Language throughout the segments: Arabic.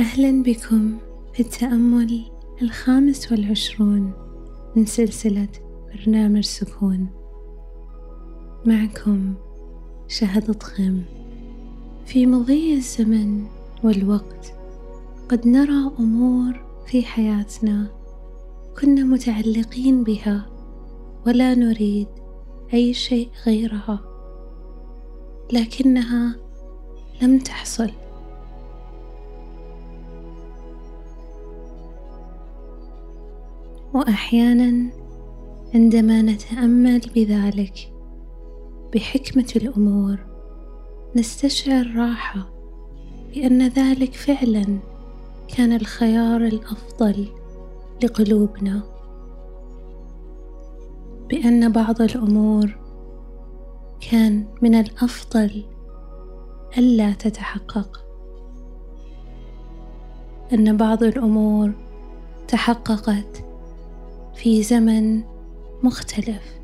أهلا بكم في التأمل الخامس والعشرون من سلسلة برنامج سكون. معكم شهد طخم. في مضي الزمن والوقت قد نرى أمور في حياتنا كنا متعلقين بها ولا نريد أي شيء غيرها لكنها لم تحصل. وأحيانا عندما نتأمل بذلك بحكمة الأمور نستشعر راحة بأن ذلك فعلا كان الخيار الأفضل لقلوبنا. بأن بعض الأمور كان من الأفضل ألا تتحقق. أن بعض الأمور تحققت في زمن مختلف.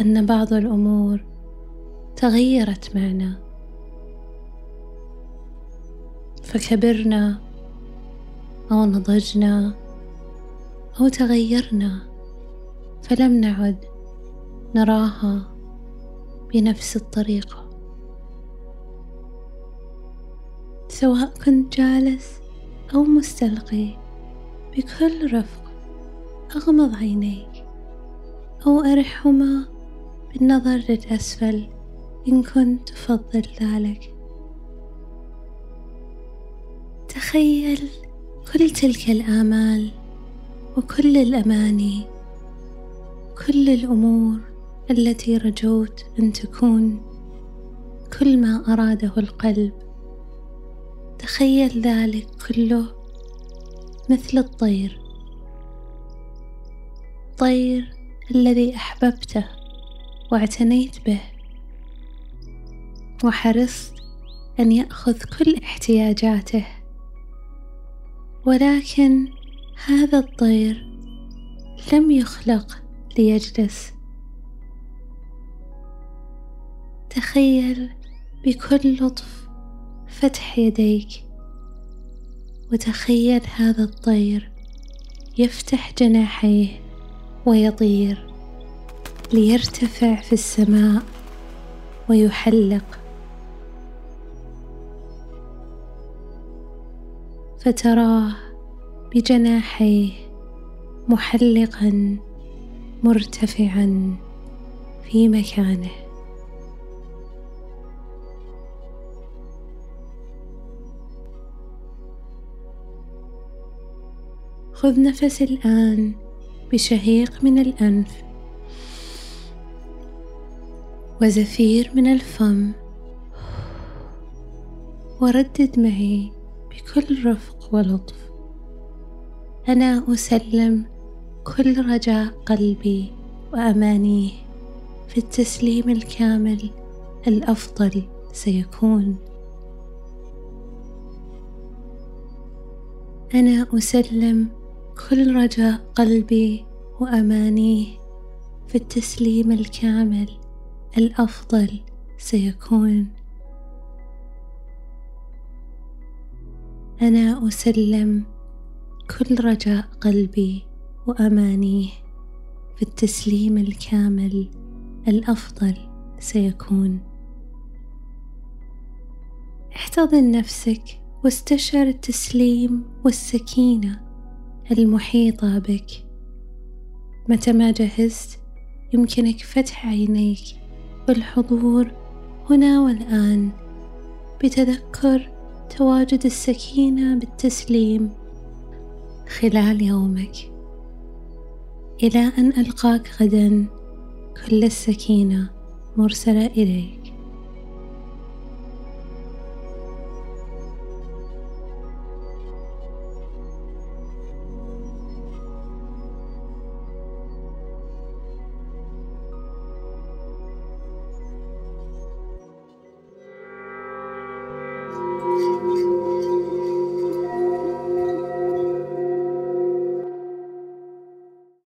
أن بعض الأمور تغيرت معنا. فكبرنا أو نضجنا أو تغيرنا. فلم نعد نراها بنفس الطريقة. سواء كنت جالس أو مستلقي بكل رفق أغمض عينيك أو أرحهما بالنظر للأسفل إن كنت تفضل ذلك. تخيل كل تلك الآمال وكل الأماني كل الأمور التي رجوت أن تكون كل ما أراده القلب. تخيل ذلك كله مثل الطير. الطير الذي أحببته واعتنيت به وحرصت أن يأخذ كل احتياجاته. ولكن هذا الطير لم يخلق ليجلس. تخيل بكل لطف فتح يديك وتخيل هذا الطير يفتح جناحيه. ويطير ليرتفع في السماء ويحلق. فتراه بجناحيه محلقا مرتفعا في مكانه. خذ نفس الآن بشهيق من الأنف وزفير من الفم. وردد معي بكل رفق ولطف. أنا أسلم كل رجاء قلبي وأمانيه في التسليم الكامل الأفضل سيكون. أنا أسلم كل رجاء قلبي وامانيه في التسليم الكامل الأفضل سيكون. أنا أسلم كل رجاء قلبي وامانيه في التسليم الكامل الأفضل سيكون. احتضن نفسك واستشعر التسليم والسكينة المحيطة بك. متى ما جهزت يمكنك فتح عينيك والحضور هنا والآن. بتذكر تواجد السكينة بالتسليم خلال يومك. إلى أن ألقاك غدا كل السكينة مرسلة إليك.